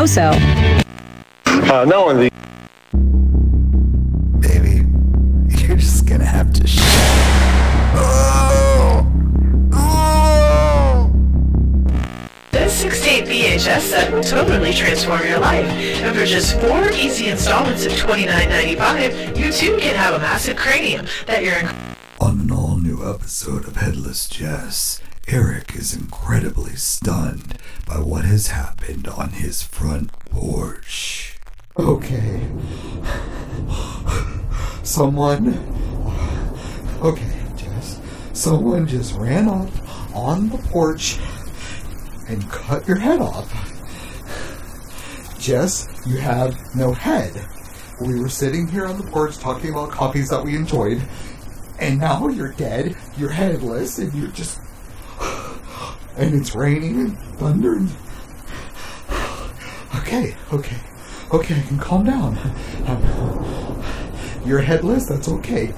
Also, Uh, not only Baby, you're just gonna have to sh- oh! Oh! This 68 VHS set will totally transform your life. And for just four easy installments of $29.95, you too can have a massive cranium that you're On an all new episode of Headless Jess, Eric is incredibly stunned by what has happened on his front porch. Okay. Someone. Okay, Jess. Someone just ran up on the porch and cut your head off. Jess, you have no head. We were sitting here on the porch talking about coffees that we enjoyed, and now you're dead, you're headless, and you're just. And it's raining and thundering. Okay, okay, okay, I can calm down. Um, You're headless, that's okay.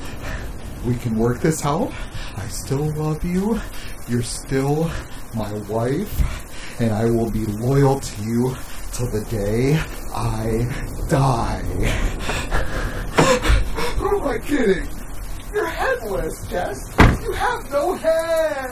We can work this out. I still love you. You're still my wife, and I will be loyal to you till the day I die. Who am I kidding? You're headless, Jess. You have no head.